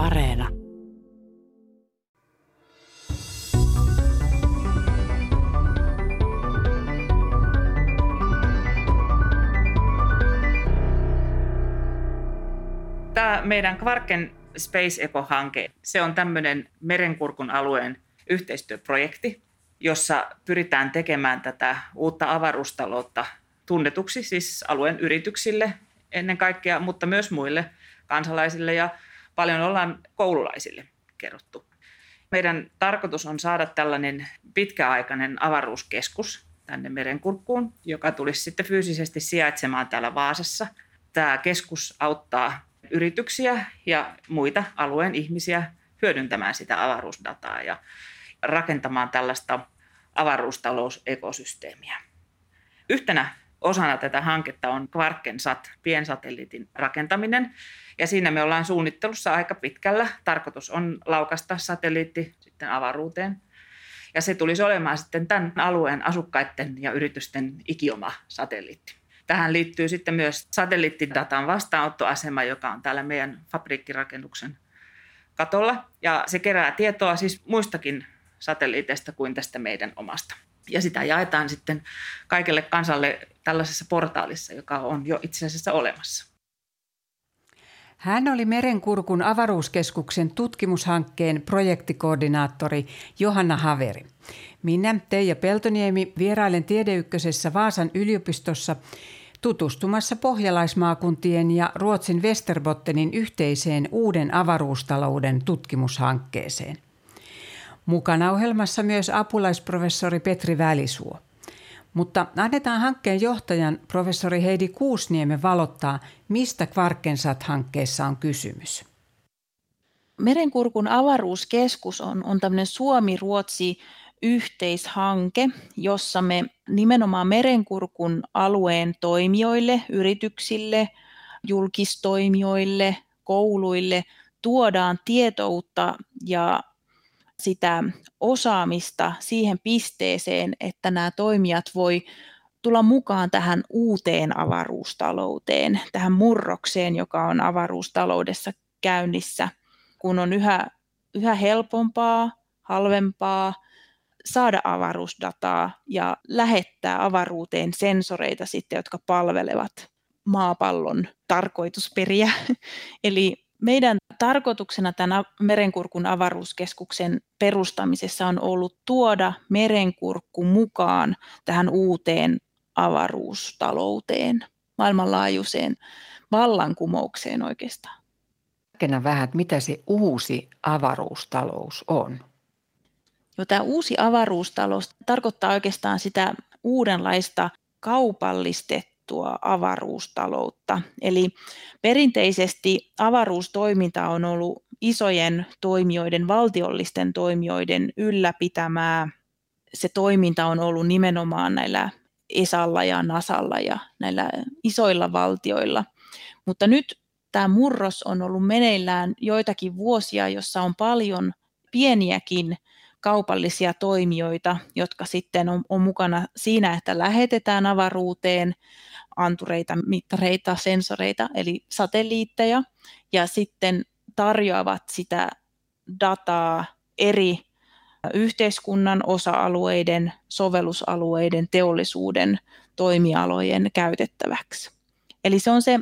Areena. Tämä meidän Kvarken Space Eco-hanke, se on tämmöinen merenkurkun alueen yhteistyöprojekti, jossa pyritään tekemään tätä uutta avaruustaloutta tunnetuksi siis alueen yrityksille ennen kaikkea, mutta myös muille kansalaisille ja paljon ollaan koululaisille kerrottu. Meidän tarkoitus on saada tällainen pitkäaikainen avaruuskeskus tänne merenkurkkuun, joka tulisi sitten fyysisesti sijaitsemaan täällä Vaasassa. Tämä keskus auttaa yrityksiä ja muita alueen ihmisiä hyödyntämään sitä avaruusdataa ja rakentamaan tällaista avaruustalousekosysteemiä. Yhtenä osana tätä hanketta on Quarkensat piensatelliitin rakentaminen. Ja siinä me ollaan suunnittelussa aika pitkällä. Tarkoitus on laukasta satelliitti sitten avaruuteen. Ja se tulisi olemaan sitten tämän alueen asukkaiden ja yritysten ikioma satelliitti. Tähän liittyy sitten myös satelliittidatan vastaanottoasema, joka on täällä meidän fabriikkirakennuksen katolla. Ja se kerää tietoa siis muistakin satelliiteista kuin tästä meidän omasta. Ja sitä jaetaan sitten kaikelle kansalle tällaisessa portaalissa, joka on jo itse asiassa olemassa. Hän oli Merenkurkun avaruuskeskuksen tutkimushankkeen projektikoordinaattori Johanna Haveri. Minä, Teija Peltoniemi, vierailen Tiedeykkösessä Vaasan yliopistossa tutustumassa pohjalaismaakuntien ja Ruotsin Westerbottenin yhteiseen uuden avaruustalouden tutkimushankkeeseen. Mukana ohjelmassa myös apulaisprofessori Petri Välisuo. Mutta annetaan hankkeen johtajan professori Heidi Kuusniemen valottaa, mistä Kvarkensat-hankkeessa on kysymys. Merenkurkun avaruuskeskus on, on tämmöinen Suomi-Ruotsi yhteishanke, jossa me nimenomaan merenkurkun alueen toimijoille, yrityksille, julkistoimijoille, kouluille tuodaan tietoutta ja sitä osaamista siihen pisteeseen, että nämä toimijat voi tulla mukaan tähän uuteen avaruustalouteen, tähän murrokseen, joka on avaruustaloudessa käynnissä, kun on yhä, yhä helpompaa, halvempaa saada avaruusdataa ja lähettää avaruuteen sensoreita sitten, jotka palvelevat maapallon tarkoitusperiä. Eli meidän tarkoituksena tämän Merenkurkun avaruuskeskuksen perustamisessa on ollut tuoda merenkurkku mukaan tähän uuteen avaruustalouteen, maailmanlaajuiseen vallankumoukseen oikeastaan. Kerro vähän, että mitä se uusi avaruustalous on? Jo, tämä uusi avaruustalous tarkoittaa oikeastaan sitä uudenlaista kaupallistettua avaruustaloutta. Eli perinteisesti avaruustoiminta on ollut isojen toimijoiden, valtiollisten toimijoiden ylläpitämää. Se toiminta on ollut nimenomaan näillä ESAlla ja NASalla ja näillä isoilla valtioilla. Mutta nyt tämä murros on ollut meneillään joitakin vuosia, jossa on paljon pieniäkin kaupallisia toimijoita, jotka sitten on, on mukana siinä, että lähetetään avaruuteen antureita, mittareita, sensoreita, eli satelliitteja, ja sitten tarjoavat sitä dataa eri yhteiskunnan osa-alueiden, sovellusalueiden, teollisuuden toimialojen käytettäväksi. Eli se on se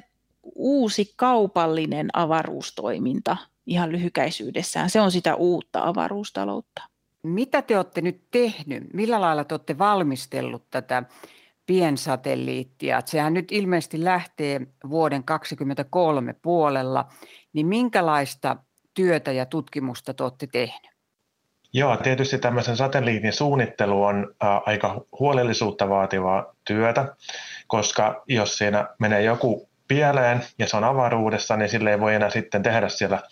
uusi kaupallinen avaruustoiminta ihan lyhykäisyydessään. Se on sitä uutta avaruustaloutta. Mitä te olette nyt tehnyt? Millä lailla te olette valmistellut tätä piensatelliittia? Sehän nyt ilmeisesti lähtee vuoden 2023 puolella, niin minkälaista työtä ja tutkimusta te olette tehnyt? Joo, tietysti tämmöisen satelliitin suunnittelu on ä, aika huolellisuutta vaativaa työtä, koska jos siinä menee joku pieleen ja se on avaruudessa, niin sille ei voi enää sitten tehdä siellä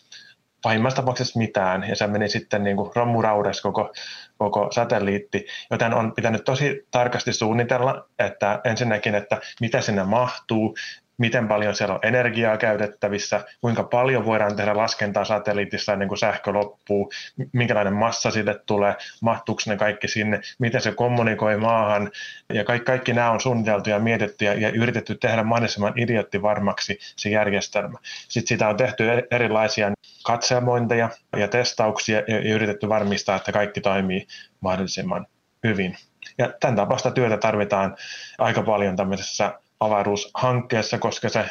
pahimmassa tapauksessa mitään, ja se meni sitten niin kuin rommuraudas koko, koko satelliitti, joten on pitänyt tosi tarkasti suunnitella, että ensinnäkin, että mitä sinne mahtuu, miten paljon siellä on energiaa käytettävissä, kuinka paljon voidaan tehdä laskentaa satelliitissa ennen kuin sähkö loppuu, minkälainen massa sille tulee, mahtuuko ne kaikki sinne, miten se kommunikoi maahan. Ja kaikki, kaikki nämä on suunniteltu ja mietitty ja, ja yritetty tehdä mahdollisimman idioottivarmaksi se järjestelmä. Sitten sitä on tehty erilaisia katselmointeja ja testauksia ja yritetty varmistaa, että kaikki toimii mahdollisimman hyvin. Ja tämän tapaista työtä tarvitaan aika paljon tämmöisessä avaruushankkeessa, koska se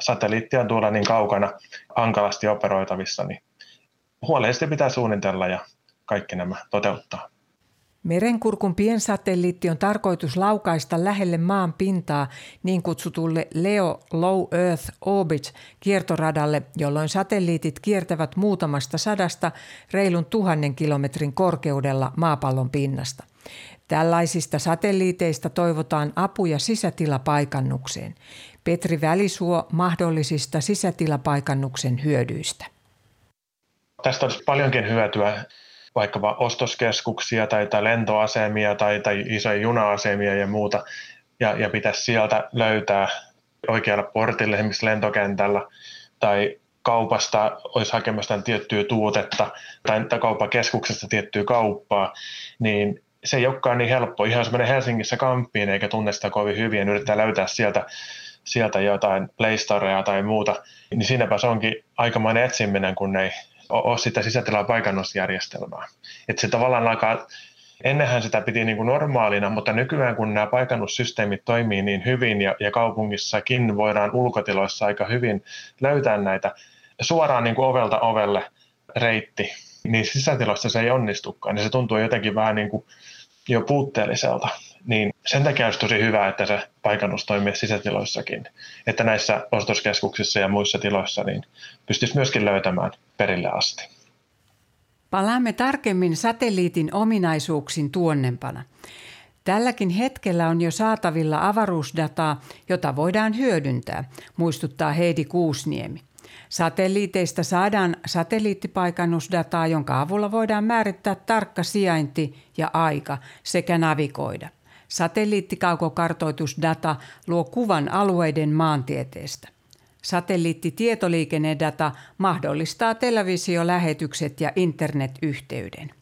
satelliitti on tuolla niin kaukana hankalasti operoitavissa, niin huolellisesti pitää suunnitella ja kaikki nämä toteuttaa. Merenkurkun piensatelliitti on tarkoitus laukaista lähelle maan pintaa niin kutsutulle LEO Low Earth Orbit kiertoradalle, jolloin satelliitit kiertävät muutamasta sadasta reilun tuhannen kilometrin korkeudella maapallon pinnasta. Tällaisista satelliiteista toivotaan apuja sisätilapaikannukseen. Petri Välisuo mahdollisista sisätilapaikannuksen hyödyistä. Tästä olisi paljonkin hyötyä vaikkapa ostoskeskuksia tai, tai lentoasemia tai, tai isoja juna-asemia ja muuta, ja, ja pitäisi sieltä löytää oikealla portille esimerkiksi lentokentällä tai kaupasta olisi hakemassa tiettyä tuotetta tai kauppakeskuksesta tiettyä kauppaa, niin se ei olekaan niin helppo. Ihan jos menee Helsingissä kamppiin eikä tunne sitä kovin hyvin, niin yrittää löytää sieltä, sieltä jotain playstoreja tai muuta, niin siinäpä se onkin aikamoinen etsiminen, kun ei ole sitä sisätilaa paikannusjärjestelmää. Että se tavallaan alkaa, ennenhän sitä piti niin kuin normaalina, mutta nykyään kun nämä paikannussysteemit toimii niin hyvin ja, ja kaupungissakin voidaan ulkotiloissa aika hyvin löytää näitä suoraan niin kuin ovelta ovelle reitti, niin sisätiloissa se ei onnistukaan, niin se tuntuu jotenkin vähän niin kuin jo puutteelliselta. Niin sen takia olisi tosi hyvä, että se paikannus toimii sisätiloissakin, että näissä ostoskeskuksissa ja muissa tiloissa niin pystyisi myöskin löytämään perille asti. Palaamme tarkemmin satelliitin ominaisuuksiin tuonnempana. Tälläkin hetkellä on jo saatavilla avaruusdataa, jota voidaan hyödyntää, muistuttaa Heidi Kuusniemi. Satelliiteista saadaan satelliittipaikannusdataa, jonka avulla voidaan määrittää tarkka sijainti ja aika sekä navigoida. Satelliittikaukokartoitusdata luo kuvan alueiden maantieteestä. Satelliittitietoliikennedata mahdollistaa televisiolähetykset ja internetyhteyden.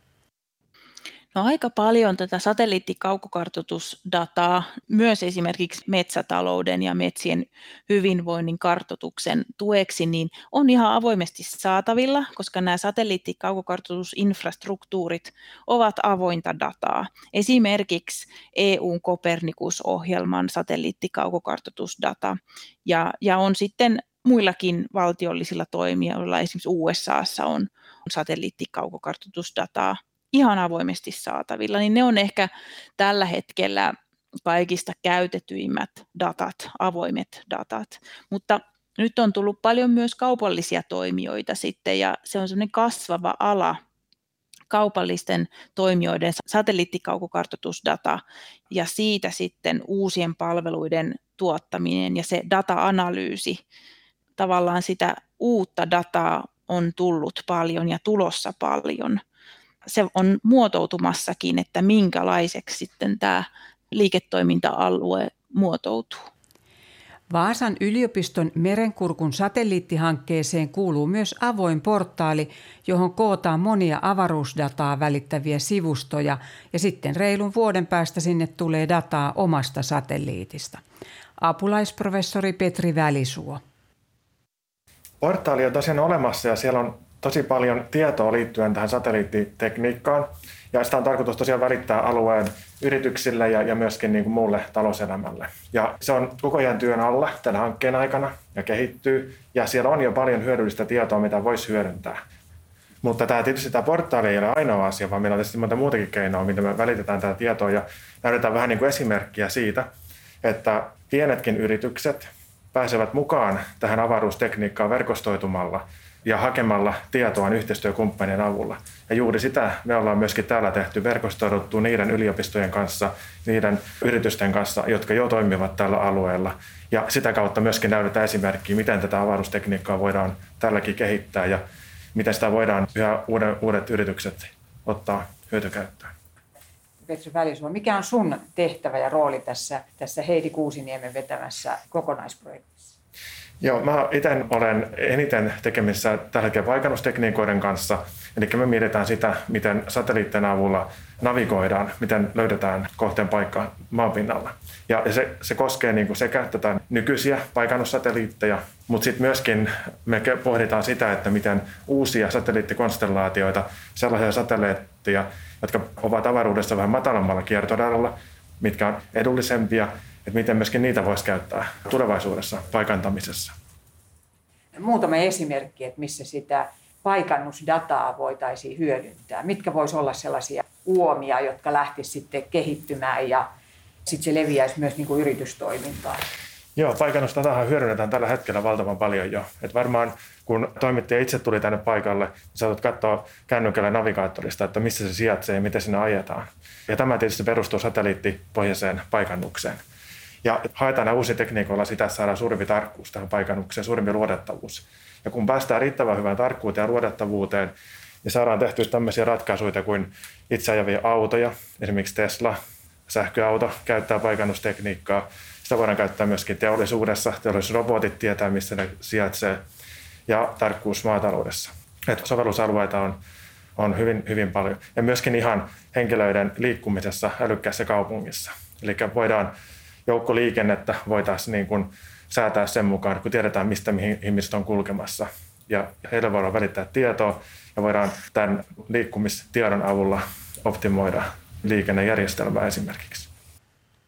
No aika paljon tätä satelliittikaukokartoitusdataa myös esimerkiksi metsätalouden ja metsien hyvinvoinnin kartoituksen tueksi niin on ihan avoimesti saatavilla, koska nämä satelliittikaukokartoitusinfrastruktuurit ovat avointa dataa. Esimerkiksi EUn Kopernikus-ohjelman satelliittikaukokartoitusdata ja, ja on sitten muillakin valtiollisilla toimijoilla, esimerkiksi USAssa on satelliittikaukokartoitusdataa ihan avoimesti saatavilla, niin ne on ehkä tällä hetkellä kaikista käytetyimmät datat, avoimet datat. Mutta nyt on tullut paljon myös kaupallisia toimijoita sitten ja se on semmoinen kasvava ala, kaupallisten toimijoiden satelliittikaukokartoitusdata ja siitä sitten uusien palveluiden tuottaminen ja se data-analyysi. Tavallaan sitä uutta dataa on tullut paljon ja tulossa paljon – se on muotoutumassakin, että minkälaiseksi sitten tämä liiketoiminta-alue muotoutuu. Vaasan yliopiston Merenkurkun satelliittihankkeeseen kuuluu myös avoin portaali, johon kootaan monia avaruusdataa välittäviä sivustoja ja sitten reilun vuoden päästä sinne tulee dataa omasta satelliitista. Apulaisprofessori Petri Välisuo. Portaali on tosiaan olemassa ja siellä on tosi paljon tietoa liittyen tähän satelliittitekniikkaan. Ja sitä on tarkoitus tosiaan välittää alueen yrityksille ja, ja myöskin niin kuin muulle talouselämälle. Ja se on koko ajan työn alla tämän hankkeen aikana ja kehittyy. Ja siellä on jo paljon hyödyllistä tietoa, mitä voisi hyödyntää. Mutta tämä tietysti tämä portaali ei ole ainoa asia, vaan meillä on tietysti monta muutakin keinoa, miten me välitetään tätä tietoa ja näytetään vähän niin kuin esimerkkiä siitä, että pienetkin yritykset pääsevät mukaan tähän avaruustekniikkaan verkostoitumalla – ja hakemalla tietoa yhteistyökumppanien avulla. Ja juuri sitä me ollaan myöskin täällä tehty, verkostoiduttu niiden yliopistojen kanssa, niiden yritysten kanssa, jotka jo toimivat tällä alueella. Ja sitä kautta myöskin näytetään esimerkkiä, miten tätä avaruustekniikkaa voidaan tälläkin kehittää ja miten sitä voidaan yhä uudet, uudet yritykset ottaa hyötykäyttöön. Petri Välisuo, mikä on sun tehtävä ja rooli tässä, tässä Heidi Kuusiniemen vetämässä kokonaisprojektissa? Joo, mä itse olen eniten tekemisissä tällä hetkellä paikannustekniikoiden kanssa. Eli me mietitään sitä, miten satelliittien avulla navigoidaan, miten löydetään kohteen paikka maanpinnalla. Ja se, se koskee niin kuin sekä tätä nykyisiä paikannussatelliitteja, mutta sitten myöskin me pohditaan sitä, että miten uusia satelliittikonstellaatioita, sellaisia satelliitteja, jotka ovat avaruudessa vähän matalammalla kiertoradalla, mitkä on edullisempia, että miten myöskin niitä voisi käyttää tulevaisuudessa paikantamisessa. Muutama esimerkki, että missä sitä paikannusdataa voitaisiin hyödyntää. Mitkä voisi olla sellaisia uomia, jotka lähtisivät sitten kehittymään ja sitten se leviäisi myös niin kuin yritystoimintaan? Joo, paikannustatahan hyödynnetään tällä hetkellä valtavan paljon jo. Et varmaan kun toimittaja itse tuli tänne paikalle, niin saatat katsoa kännykällä navigaattorista, että missä se sijaitsee ja miten sinne ajetaan. Ja tämä tietysti perustuu satelliittipohjaiseen paikannukseen. Ja haetaan uusia tekniikoilla sitä, että saadaan suurempi tarkkuus tähän paikannukseen, suurempi luotettavuus. Ja kun päästään riittävän hyvään tarkkuuteen ja luotettavuuteen, niin saadaan tehtyä tämmöisiä ratkaisuja kuin itseajavia autoja, esimerkiksi Tesla, sähköauto käyttää paikannustekniikkaa. Sitä voidaan käyttää myöskin teollisuudessa. Teollisuusrobotit tietää, missä ne sijaitsee. Ja tarkkuus maataloudessa. Et sovellusalueita on, on hyvin, hyvin paljon. Ja myöskin ihan henkilöiden liikkumisessa älykkäässä kaupungissa. Eli voidaan joukkoliikennettä voitaisiin niin kuin säätää sen mukaan, kun tiedetään, mistä mihin ihmiset on kulkemassa. Ja heille voidaan välittää tietoa ja voidaan tämän liikkumistiedon avulla optimoida liikennejärjestelmää esimerkiksi.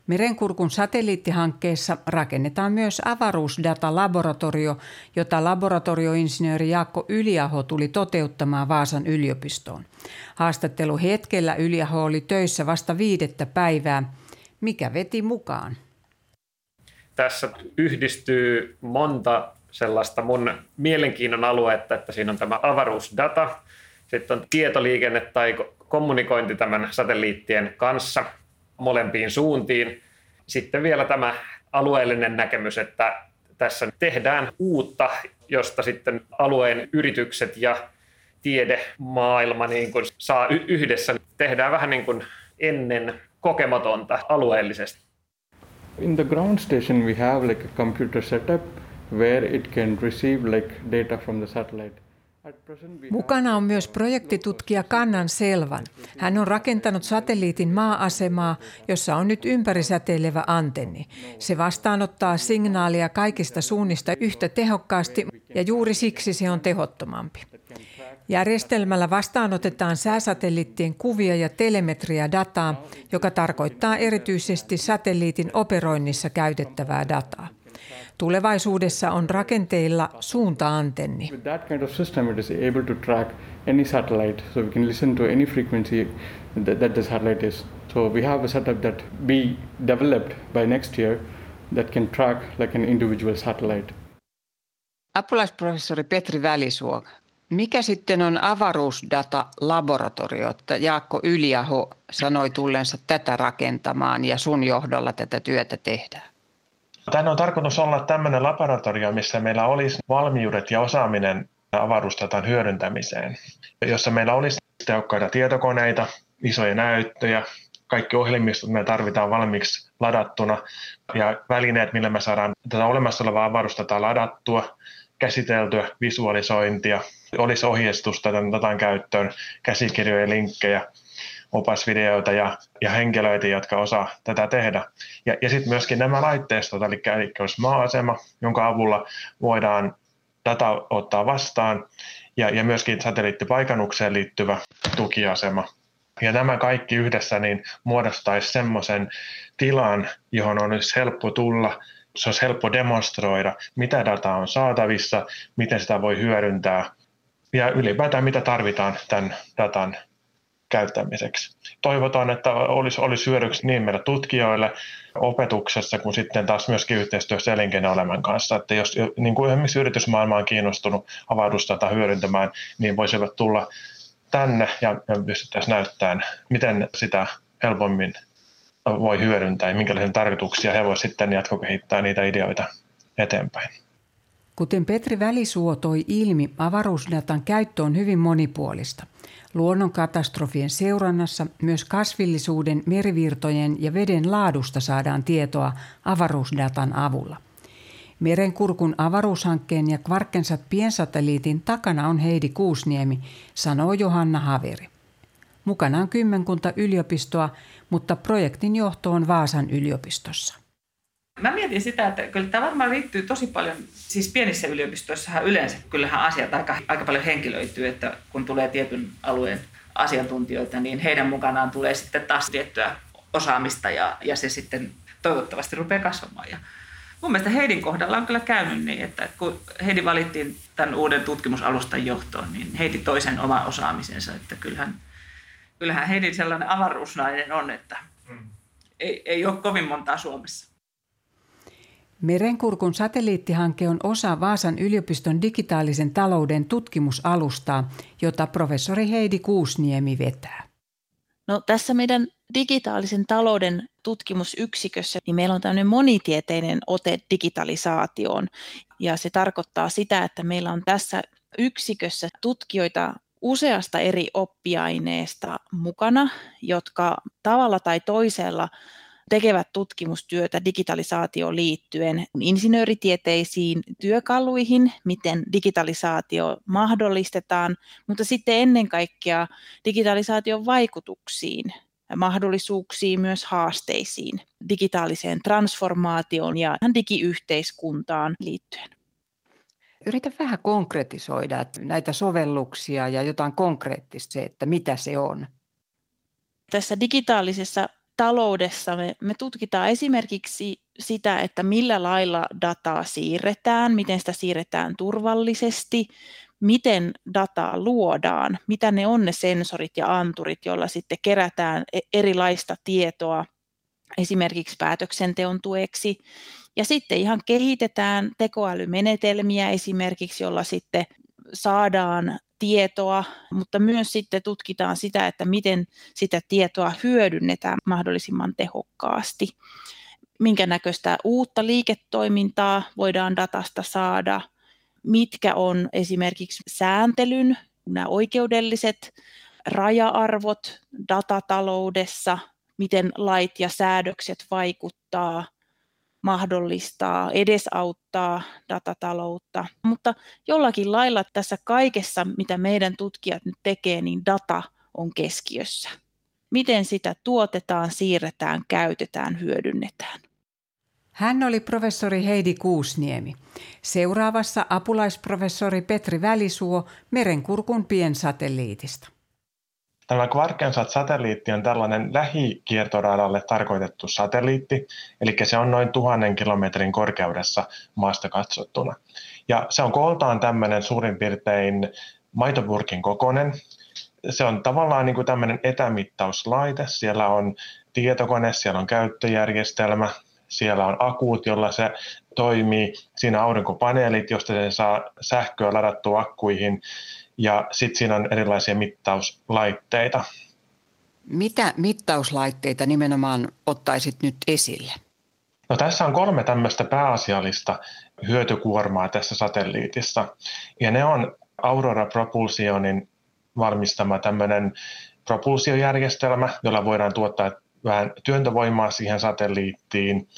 Merenkurkun satelliittihankkeessa rakennetaan myös avaruusdatalaboratorio, jota laboratorioinsinööri Jaakko Yliaho tuli toteuttamaan Vaasan yliopistoon. Haastattelu hetkellä Yliaho oli töissä vasta viidettä päivää. Mikä veti mukaan? Tässä yhdistyy monta sellaista mun mielenkiinnon aluetta, että siinä on tämä avaruusdata, sitten on tietoliikenne tai kommunikointi tämän satelliittien kanssa molempiin suuntiin. Sitten vielä tämä alueellinen näkemys, että tässä tehdään uutta, josta sitten alueen yritykset ja tiedemaailma niin kuin saa yhdessä. Tehdään vähän niin kuin ennen kokematonta alueellisesti. In the ground station we have like a computer setup where it can receive like data from the satellite. Mukana on myös projektitutkija Kannan Selvan. Hän on rakentanut satelliitin maa-asemaa, jossa on nyt ympärisäteilevä antenni. Se vastaanottaa signaalia kaikista suunnista yhtä tehokkaasti ja juuri siksi se on tehottomampi. Järjestelmällä vastaanotetaan sääsatelliittien kuvia ja telemetriadataa, joka tarkoittaa erityisesti satelliitin operoinnissa käytettävää dataa. Tulevaisuudessa on rakenteilla suunta-antenni. With that kind of system it is able to track any satellite, so we can listen to any frequency that the satellite is. So we have a setup that we developed by next year that can track like an individual satellite. Apulaisprofessori Petri Välisuo, mikä sitten on avaruusdata-laboratorio? Jaakko Yliaho sanoi tullensa tätä rakentamaan ja sun johdolla tätä työtä tehdään. Tänne on tarkoitus olla tämmöinen laboratorio, missä meillä olisi valmiudet ja osaaminen avaruusdatan hyödyntämiseen, jossa meillä olisi tehokkaita tietokoneita, isoja näyttöjä, kaikki ohjelmistot me tarvitaan valmiiksi ladattuna ja välineet, millä me saadaan tätä olemassa olevaa avaruusdataa ladattua, käsiteltyä visualisointia, olisi ohjeistusta tämän datan käyttöön, käsikirjoja, linkkejä, opasvideoita ja, ja henkilöitä, jotka osaa tätä tehdä. Ja, ja sitten myöskin nämä laitteistot, eli, eli olisi maa-asema, jonka avulla voidaan data ottaa vastaan, ja, ja myöskin satelliittipaikannukseen liittyvä tukiasema. Ja nämä kaikki yhdessä niin muodostaisi semmoisen tilan, johon on helppo tulla, se olisi helppo demonstroida, mitä dataa on saatavissa, miten sitä voi hyödyntää ja ylipäätään mitä tarvitaan tämän datan käyttämiseksi. Toivotaan, että olisi, olisi hyödyksi niin meille tutkijoille opetuksessa kuin sitten taas myöskin yhteistyössä elinkeinoelämän kanssa. Että jos niin kuin esimerkiksi yritysmaailma on kiinnostunut avaruusdata hyödyntämään, niin voisivat tulla tänne ja, pystyttäisiin näyttämään, miten sitä helpommin voi hyödyntää ja minkälaisia tarkoituksia he voisivat sitten jatkokehittää niitä ideoita eteenpäin. Kuten Petri Välisuo toi ilmi, avaruusdatan käyttö on hyvin monipuolista. Luonnonkatastrofien seurannassa myös kasvillisuuden, merivirtojen ja veden laadusta saadaan tietoa avaruusdatan avulla. Merenkurkun avaruushankkeen ja Kvarkensat piensatelliitin takana on Heidi Kuusniemi, sanoo Johanna Haveri. Mukana on kymmenkunta yliopistoa, mutta projektin johto on Vaasan yliopistossa. Mä mietin sitä, että kyllä tämä varmaan liittyy tosi paljon, siis pienissä yliopistoissahan yleensä kyllähän asiat aika, aika paljon henkilöityy, että kun tulee tietyn alueen asiantuntijoita, niin heidän mukanaan tulee sitten taas tiettyä osaamista ja, ja se sitten toivottavasti rupeaa kasvamaan. Ja mun mielestä Heidin kohdalla on kyllä käynyt niin, että kun Heidi valittiin tämän uuden tutkimusalustan johtoon, niin Heidi toisen oma osaamisensa, että kyllähän, kyllähän Heidin sellainen avaruusnainen on, että mm. ei, ei ole kovin montaa Suomessa. Merenkurkun satelliittihanke on osa Vaasan yliopiston digitaalisen talouden tutkimusalustaa, jota professori Heidi Kuusniemi vetää. No, tässä meidän digitaalisen talouden tutkimusyksikössä niin meillä on tämmöinen monitieteinen ote digitalisaatioon. Ja se tarkoittaa sitä, että meillä on tässä yksikössä tutkijoita useasta eri oppiaineesta mukana, jotka tavalla tai toisella tekevät tutkimustyötä digitalisaatioon liittyen insinööritieteisiin työkaluihin, miten digitalisaatio mahdollistetaan, mutta sitten ennen kaikkea digitalisaation vaikutuksiin, mahdollisuuksiin, myös haasteisiin, digitaaliseen transformaatioon ja digiyhteiskuntaan liittyen. Yritä vähän konkretisoida näitä sovelluksia ja jotain konkreettista se, että mitä se on. Tässä digitaalisessa taloudessa me, me tutkitaan esimerkiksi sitä, että millä lailla dataa siirretään, miten sitä siirretään turvallisesti, miten dataa luodaan, mitä ne on ne sensorit ja anturit, joilla sitten kerätään e-, erilaista tietoa esimerkiksi päätöksenteon tueksi. Ja sitten ihan kehitetään tekoälymenetelmiä esimerkiksi, jolla sitten saadaan tietoa, mutta myös sitten tutkitaan sitä, että miten sitä tietoa hyödynnetään mahdollisimman tehokkaasti. Minkä näköistä uutta liiketoimintaa voidaan datasta saada, mitkä on esimerkiksi sääntelyn, nämä oikeudelliset raja-arvot datataloudessa, miten lait ja säädökset vaikuttaa – mahdollistaa, edesauttaa datataloutta. Mutta jollakin lailla tässä kaikessa, mitä meidän tutkijat nyt tekee, niin data on keskiössä. Miten sitä tuotetaan, siirretään, käytetään, hyödynnetään. Hän oli professori Heidi Kuusniemi. Seuraavassa apulaisprofessori Petri Välisuo Merenkurkun piensatelliitista. Tämä Quarkensat-satelliitti on tällainen lähikiertoradalle tarkoitettu satelliitti, eli se on noin tuhannen kilometrin korkeudessa maasta katsottuna. Ja se on kooltaan tämmöinen suurin piirtein maitopurkin kokoinen. Se on tavallaan niin kuin tämmöinen etämittauslaite. Siellä on tietokone, siellä on käyttöjärjestelmä, siellä on akuut, jolla se toimii. Siinä aurinkopaneelit, josta se saa sähköä ladattua akkuihin ja sitten siinä on erilaisia mittauslaitteita. Mitä mittauslaitteita nimenomaan ottaisit nyt esille? No tässä on kolme tämmöistä pääasiallista hyötykuormaa tässä satelliitissa. Ja ne on Aurora Propulsionin valmistama tämmöinen propulsiojärjestelmä, jolla voidaan tuottaa vähän työntövoimaa siihen satelliittiin.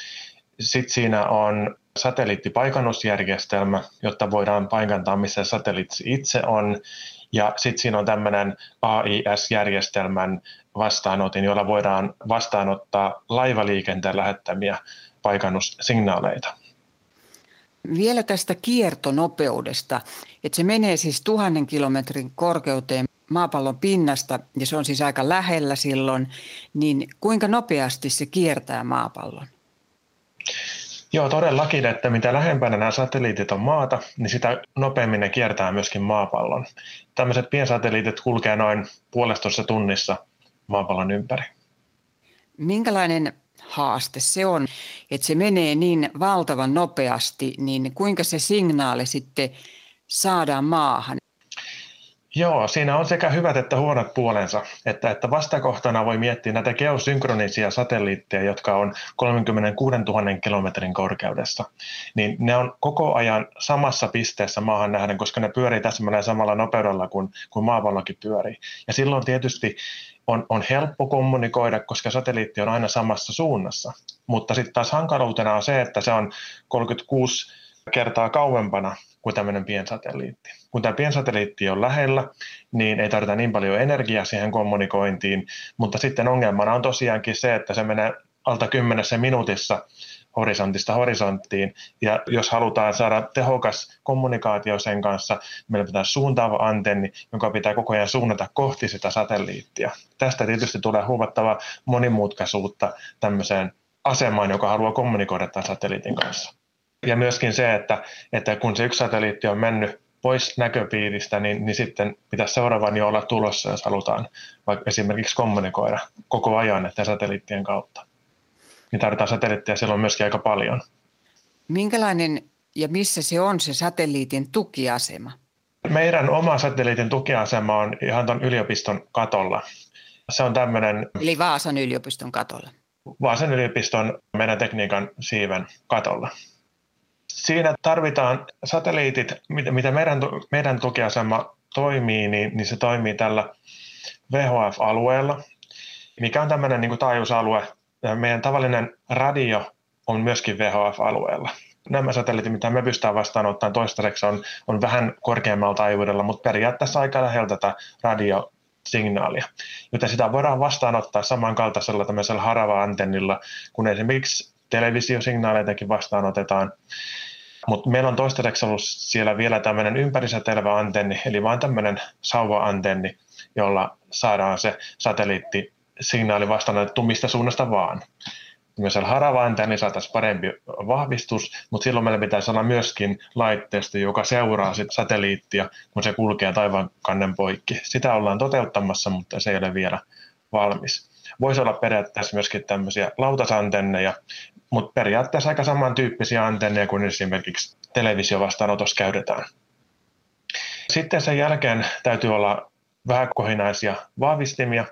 Sitten siinä on satelliittipaikannusjärjestelmä, jotta voidaan paikantaa, missä satelliitti itse on. Ja sitten siinä on tämmöinen AIS-järjestelmän vastaanotin, jolla voidaan vastaanottaa laivaliikenteen lähettämiä paikannussignaaleita. Vielä tästä kiertonopeudesta, että se menee siis tuhannen kilometrin korkeuteen maapallon pinnasta, ja se on siis aika lähellä silloin, niin kuinka nopeasti se kiertää maapallon? Joo, todellakin, että mitä lähempänä nämä satelliitit on maata, niin sitä nopeammin ne kiertää myöskin maapallon. Tämmöiset piensatelliitit kulkee noin puolestossa tunnissa maapallon ympäri. Minkälainen haaste se on, että se menee niin valtavan nopeasti, niin kuinka se signaali sitten saadaan maahan? Joo, siinä on sekä hyvät että huonot puolensa. Että, että vastakohtana voi miettiä näitä geosynkronisia satelliitteja, jotka on 36 000 kilometrin korkeudessa. Niin ne on koko ajan samassa pisteessä maahan nähden, koska ne pyörii täsmälleen samalla nopeudella kuin, kuin maapallokin pyörii. Ja silloin tietysti on, on helppo kommunikoida, koska satelliitti on aina samassa suunnassa. Mutta sitten taas hankaluutena on se, että se on 36 kertaa kauempana kuin tämmöinen piensatelliitti. Kun tämä piensatelliitti on lähellä, niin ei tarvita niin paljon energiaa siihen kommunikointiin, mutta sitten ongelmana on tosiaankin se, että se menee alta kymmenessä minuutissa horisontista horisonttiin. Ja jos halutaan saada tehokas kommunikaatio sen kanssa, meillä pitää suuntaava antenni, jonka pitää koko ajan suunnata kohti sitä satelliittia. Tästä tietysti tulee huomattava monimutkaisuutta tämmöiseen asemaan, joka haluaa kommunikoida tämän satelliitin kanssa. Ja myöskin se, että, että kun se yksi satelliitti on mennyt pois näköpiiristä, niin, niin sitten pitäisi seuraavan jo olla tulossa, jos halutaan vaikka esimerkiksi kommunikoida koko ajan näiden satelliittien kautta niin tarvitaan satelliitteja silloin myöskin aika paljon. Minkälainen ja missä se on se satelliitin tukiasema? Meidän oma satelliitin tukiasema on ihan tuon yliopiston katolla. Se on tämmöinen... Eli Vaasan yliopiston katolla. Vaasan yliopiston meidän tekniikan siiven katolla. Siinä tarvitaan satelliitit, mitä meidän, meidän tukiasema toimii, niin, niin se toimii tällä VHF-alueella, mikä on tämmöinen niin kuin taajuusalue, meidän tavallinen radio on myöskin VHF-alueella. Nämä satelliitit, mitä me pystytään vastaanottamaan toistaiseksi, on, on vähän korkeammalla taajuudella, mutta periaatteessa aika lähellä tätä radio signaalia, joten sitä voidaan vastaanottaa samankaltaisella tämmöisellä harava-antennilla, kun esimerkiksi televisiosignaaleitakin vastaanotetaan. Mutta meillä on toistaiseksi ollut siellä vielä tämmöinen ympärisäteilevä antenni, eli vain tämmöinen sauva-antenni, jolla saadaan se satelliitti signaali vastaanotettu mistä suunnasta vaan. Tämmöisellä haravainta niin saataisiin parempi vahvistus, mutta silloin meillä pitäisi olla myöskin laitteisto, joka seuraa sit satelliittia, kun se kulkee taivaan kannen poikki. Sitä ollaan toteuttamassa, mutta se ei ole vielä valmis. Voisi olla periaatteessa myöskin tämmöisiä lautasantenneja, mutta periaatteessa aika samantyyppisiä antenneja kuin esimerkiksi televisiovastaanotossa käytetään. Sitten sen jälkeen täytyy olla vähäkohinaisia vahvistimia,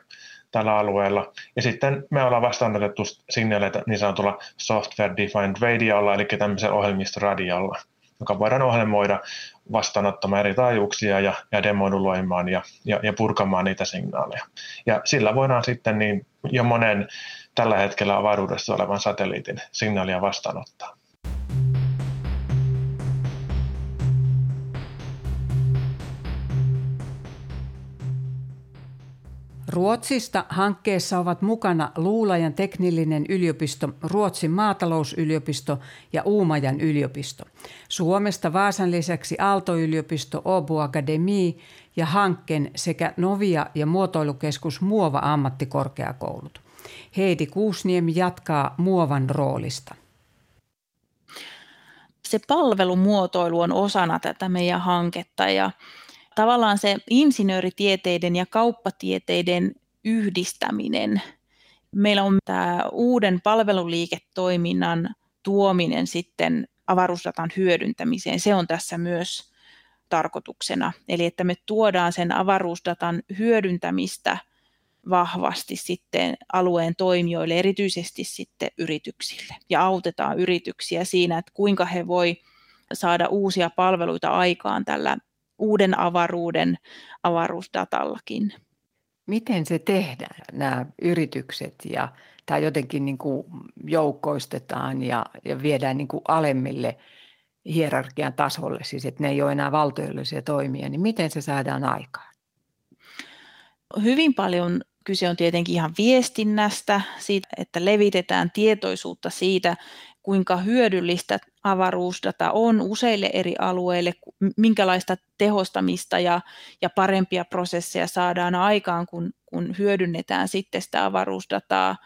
tällä alueella. Ja sitten me ollaan vastaanotettu signaaleita niin sanotulla software defined radiolla, eli tämmöisellä ohjelmistoradiolla, joka voidaan ohjelmoida vastaanottamaan eri taajuuksia ja, ja demoduloimaan ja, ja, ja purkamaan niitä signaaleja. Ja sillä voidaan sitten niin jo monen tällä hetkellä avaruudessa olevan satelliitin signaalia vastaanottaa. Ruotsista hankkeessa ovat mukana Luulajan teknillinen yliopisto, Ruotsin maatalousyliopisto ja Uumajan yliopisto. Suomesta Vaasan lisäksi Aalto-yliopisto, Åbo Akademi ja Hankken sekä Novia ja muotoilukeskus Muova ammattikorkeakoulut. Heidi Kuusniemi jatkaa muovan roolista. Se palvelumuotoilu on osana tätä meidän hanketta ja tavallaan se insinööritieteiden ja kauppatieteiden yhdistäminen. Meillä on tämä uuden palveluliiketoiminnan tuominen sitten avaruusdatan hyödyntämiseen. Se on tässä myös tarkoituksena. Eli että me tuodaan sen avaruusdatan hyödyntämistä vahvasti sitten alueen toimijoille, erityisesti sitten yrityksille. Ja autetaan yrityksiä siinä, että kuinka he voi saada uusia palveluita aikaan tällä uuden avaruuden avaruusdatallakin. Miten se tehdään, nämä yritykset ja tämä jotenkin niin kuin joukkoistetaan ja, ja viedään niin kuin alemmille hierarkian tasolle, siis että ne ei ole enää valtiollisia toimia, niin miten se saadaan aikaan? Hyvin paljon kyse on tietenkin ihan viestinnästä, siitä, että levitetään tietoisuutta siitä, kuinka hyödyllistä avaruusdata on useille eri alueille, minkälaista tehostamista ja, ja parempia prosesseja saadaan aikaan, kun, kun hyödynnetään sitten sitä avaruusdataa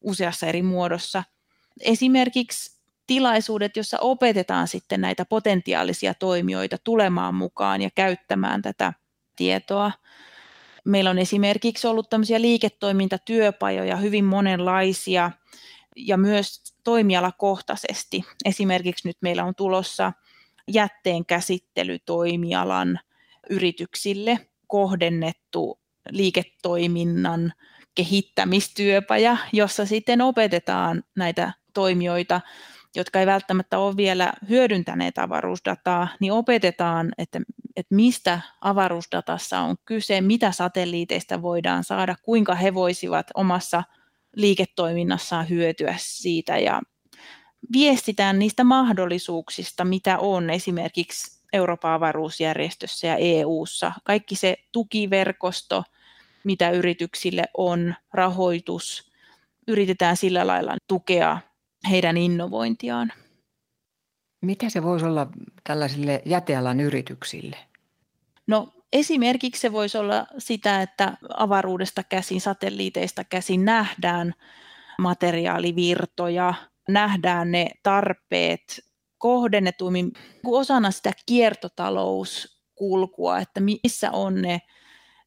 useassa eri muodossa. Esimerkiksi tilaisuudet, joissa opetetaan sitten näitä potentiaalisia toimijoita tulemaan mukaan ja käyttämään tätä tietoa. Meillä on esimerkiksi ollut tämmöisiä liiketoimintatyöpajoja hyvin monenlaisia ja myös toimialakohtaisesti. Esimerkiksi nyt meillä on tulossa jätteen käsittelytoimialan yrityksille kohdennettu liiketoiminnan kehittämistyöpaja, jossa sitten opetetaan näitä toimijoita, jotka ei välttämättä ole vielä hyödyntäneet avaruusdataa, niin opetetaan, että, että mistä avaruusdatassa on kyse, mitä satelliiteista voidaan saada, kuinka he voisivat omassa liiketoiminnassaan hyötyä siitä ja viestitään niistä mahdollisuuksista, mitä on esimerkiksi Euroopan avaruusjärjestössä ja EU:ssa. Kaikki se tukiverkosto, mitä yrityksille on, rahoitus, yritetään sillä lailla tukea heidän innovointiaan. Mitä se voisi olla tällaisille jätealan yrityksille? No esimerkiksi se voisi olla sitä, että avaruudesta käsin, satelliiteista käsin nähdään materiaalivirtoja, nähdään ne tarpeet kohdennetummin osana sitä kiertotalouskulkua, että missä on ne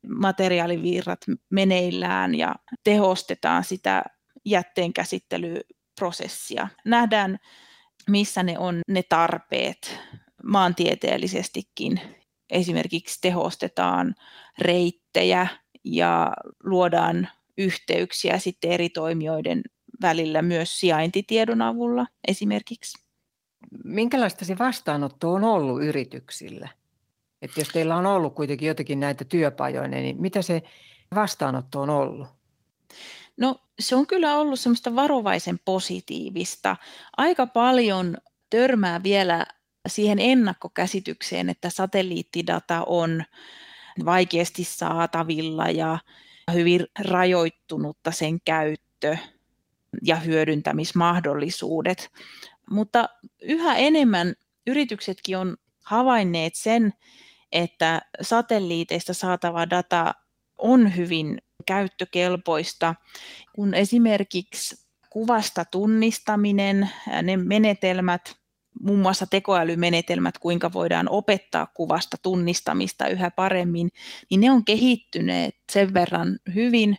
materiaalivirrat meneillään ja tehostetaan sitä jätteenkäsittelyprosessia. Nähdään, missä ne on ne tarpeet maantieteellisestikin. Esimerkiksi tehostetaan reittejä ja luodaan yhteyksiä sitten eri toimijoiden välillä myös sijaintitiedon avulla esimerkiksi. Minkälaista se vastaanotto on ollut yrityksillä? Että jos teillä on ollut kuitenkin jotakin näitä työpajoja, niin mitä se vastaanotto on ollut? No se on kyllä ollut semmoista varovaisen positiivista. Aika paljon törmää vielä siihen ennakkokäsitykseen, että satelliittidata on vaikeasti saatavilla ja hyvin rajoittunutta sen käyttö ja hyödyntämismahdollisuudet. Mutta yhä enemmän yrityksetkin on havainneet sen, että satelliiteista saatava data on hyvin käyttökelpoista, kun esimerkiksi kuvasta tunnistaminen, ne menetelmät, muun muassa tekoälymenetelmät, kuinka voidaan opettaa kuvasta tunnistamista yhä paremmin, niin ne on kehittyneet sen verran hyvin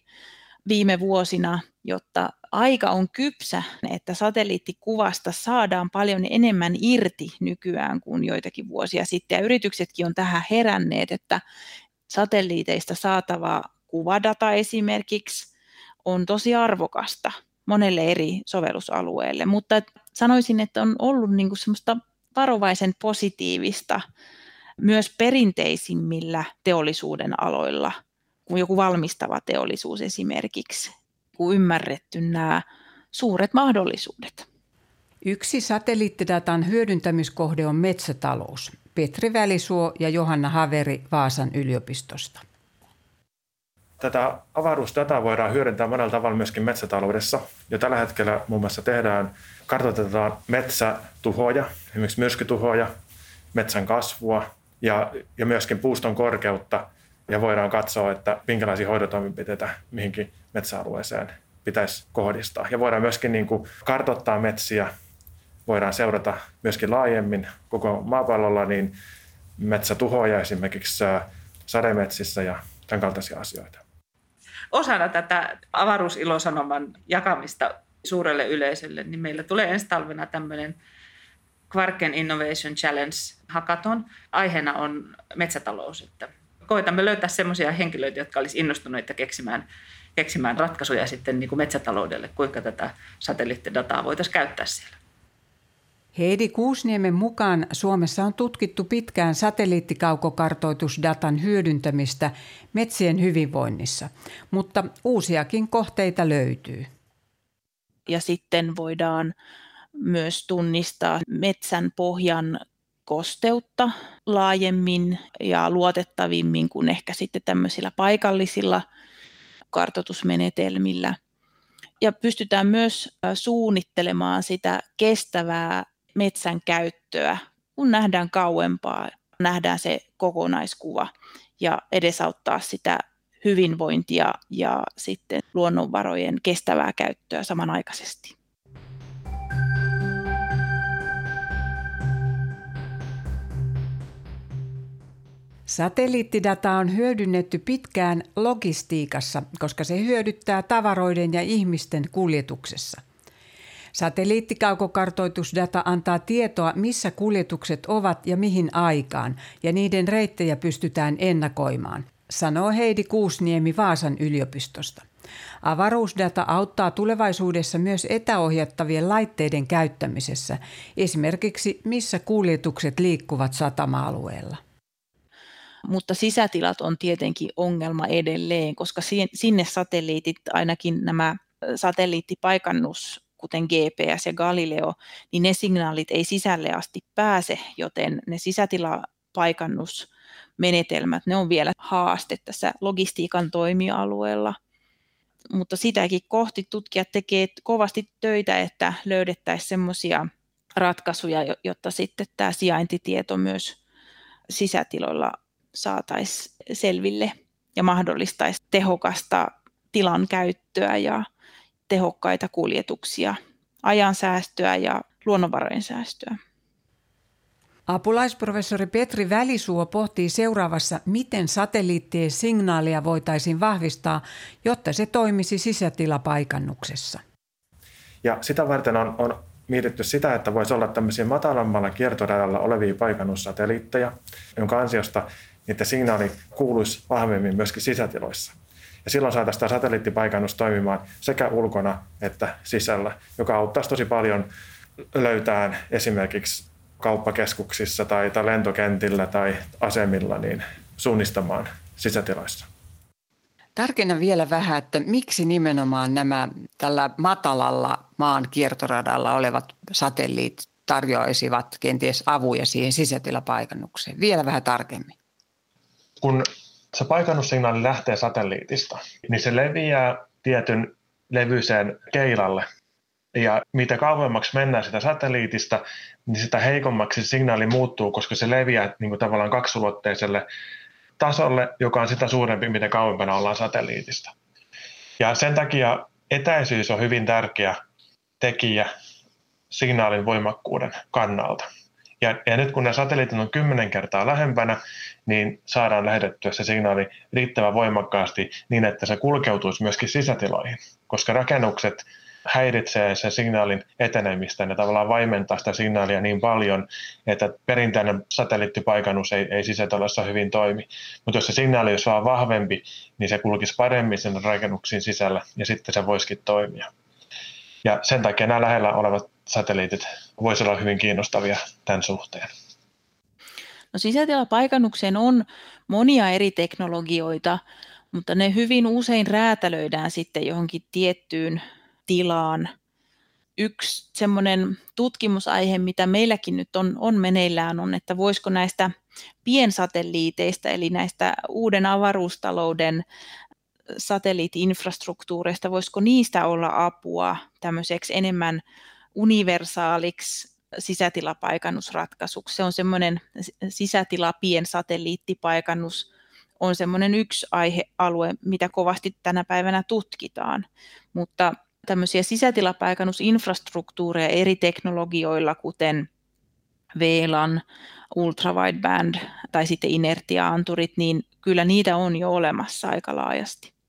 viime vuosina, jotta aika on kypsä, että satelliittikuvasta saadaan paljon enemmän irti nykyään kuin joitakin vuosia sitten. Ja yrityksetkin on tähän heränneet, että satelliiteista saatava kuvadata esimerkiksi on tosi arvokasta monelle eri sovellusalueelle, mutta sanoisin, että on ollut niin kuin semmoista varovaisen positiivista myös perinteisimmillä teollisuuden aloilla, kuin joku valmistava teollisuus esimerkiksi, kun ymmärretty nämä suuret mahdollisuudet. Yksi satelliittidatan hyödyntämiskohde on metsätalous. Petri Välisuo ja Johanna Haveri Vaasan yliopistosta. Tätä avaruusdataa voidaan hyödyntää monella tavalla myöskin metsätaloudessa. Jo tällä hetkellä muun muassa tehdään, kartoitetaan metsätuhoja, esimerkiksi myrskytuhoja, metsän kasvua ja, ja myöskin puuston korkeutta. Ja voidaan katsoa, että minkälaisia hoidotoimenpiteitä mihinkin metsäalueeseen pitäisi kohdistaa. Ja voidaan myöskin niin kuin kartoittaa metsiä, voidaan seurata myöskin laajemmin koko maapallolla niin metsätuhoja esimerkiksi sademetsissä ja tämän kaltaisia asioita osana tätä avaruusilosanoman jakamista suurelle yleisölle, niin meillä tulee ensi talvena tämmöinen Quarken Innovation Challenge hakaton. Aiheena on metsätalous. Että koetamme löytää sellaisia henkilöitä, jotka olisivat innostuneita keksimään, keksimään ratkaisuja sitten niin kuin metsätaloudelle, kuinka tätä satelliittidataa voitaisiin käyttää siellä. Heidi Kuusniemen mukaan Suomessa on tutkittu pitkään satelliittikaukokartoitusdatan hyödyntämistä metsien hyvinvoinnissa, mutta uusiakin kohteita löytyy. Ja sitten voidaan myös tunnistaa metsän pohjan kosteutta laajemmin ja luotettavimmin kuin ehkä sitten tämmöisillä paikallisilla kartoitusmenetelmillä. Ja pystytään myös suunnittelemaan sitä kestävää metsän käyttöä, kun nähdään kauempaa, nähdään se kokonaiskuva ja edesauttaa sitä hyvinvointia ja sitten luonnonvarojen kestävää käyttöä samanaikaisesti. Satelliittidata on hyödynnetty pitkään logistiikassa, koska se hyödyttää tavaroiden ja ihmisten kuljetuksessa. Satelliittikaukokartoitusdata antaa tietoa, missä kuljetukset ovat ja mihin aikaan, ja niiden reittejä pystytään ennakoimaan, sanoo Heidi Kuusniemi Vaasan yliopistosta. Avaruusdata auttaa tulevaisuudessa myös etäohjattavien laitteiden käyttämisessä, esimerkiksi missä kuljetukset liikkuvat satama-alueella. Mutta sisätilat on tietenkin ongelma edelleen, koska sinne satelliitit, ainakin nämä satelliittipaikannus kuten GPS ja Galileo, niin ne signaalit ei sisälle asti pääse, joten ne sisätilapaikannusmenetelmät, ne on vielä haaste tässä logistiikan toimialueella. Mutta sitäkin kohti tutkijat tekevät kovasti töitä, että löydettäisiin semmoisia ratkaisuja, jotta sitten tämä sijaintitieto myös sisätiloilla saataisiin selville ja mahdollistaisi tehokasta tilan käyttöä ja tehokkaita kuljetuksia, ajansäästöä ja luonnonvarojen säästöä. Apulaisprofessori Petri Välisuo pohtii seuraavassa, miten satelliittien signaalia voitaisiin vahvistaa, jotta se toimisi sisätilapaikannuksessa. Ja sitä varten on, on mietitty sitä, että voisi olla tämmöisiä matalammalla kiertoradalla olevia paikannussatelliitteja, jonka ansiosta niiden signaali kuuluisi vahvemmin myöskin sisätiloissa. Ja silloin saataisiin tämä satelliittipaikannus toimimaan sekä ulkona että sisällä, joka auttaisi tosi paljon löytää esimerkiksi kauppakeskuksissa tai, tai lentokentillä tai asemilla niin suunnistamaan sisätiloissa. Tarkenna vielä vähän, että miksi nimenomaan nämä tällä matalalla maan kiertoradalla olevat satelliitit tarjoaisivat kenties avuja siihen sisätilapaikannukseen. Vielä vähän tarkemmin. Kun se paikannussignaali lähtee satelliitista, niin se leviää tietyn levyiseen keilalle. Ja mitä kauemmaksi mennään sitä satelliitista, niin sitä heikommaksi signaali muuttuu, koska se leviää niin kuin tavallaan kaksulotteiselle tasolle, joka on sitä suurempi, mitä kauempana ollaan satelliitista. Ja sen takia etäisyys on hyvin tärkeä tekijä signaalin voimakkuuden kannalta. Ja, ja nyt kun ne satelliitit on kymmenen kertaa lähempänä, niin saadaan lähetettyä se signaali riittävän voimakkaasti niin, että se kulkeutuisi myöskin sisätiloihin, koska rakennukset häiritsee sen signaalin etenemistä ja tavallaan vaimentaa sitä signaalia niin paljon, että perinteinen satelliittipaikannus ei, ei sisätiloissa hyvin toimi. Mutta jos se signaali olisi vaan vahvempi, niin se kulkisi paremmin sen rakennuksiin sisällä ja sitten se voisikin toimia. Ja sen takia nämä lähellä olevat satelliitit voisivat olla hyvin kiinnostavia tämän suhteen. No sisätilapaikannukseen on monia eri teknologioita, mutta ne hyvin usein räätälöidään sitten johonkin tiettyyn tilaan. Yksi semmoinen tutkimusaihe, mitä meilläkin nyt on, on meneillään, on, että voisiko näistä piensatelliiteista, eli näistä uuden avaruustalouden satelliitti-infrastruktuureista, voisiko niistä olla apua tämmöiseksi enemmän universaaliksi sisätilapaikannusratkaisuksi. Se on semmoinen sisätila piensatelliittipaikannus, on semmoinen yksi aihealue, mitä kovasti tänä päivänä tutkitaan, mutta tämmöisiä sisätilapaikannusinfrastruktuureja eri teknologioilla, kuten VLAN, ultrawideband tai sitten inertiaanturit, niin kyllä niitä on jo olemassa aika laajasti.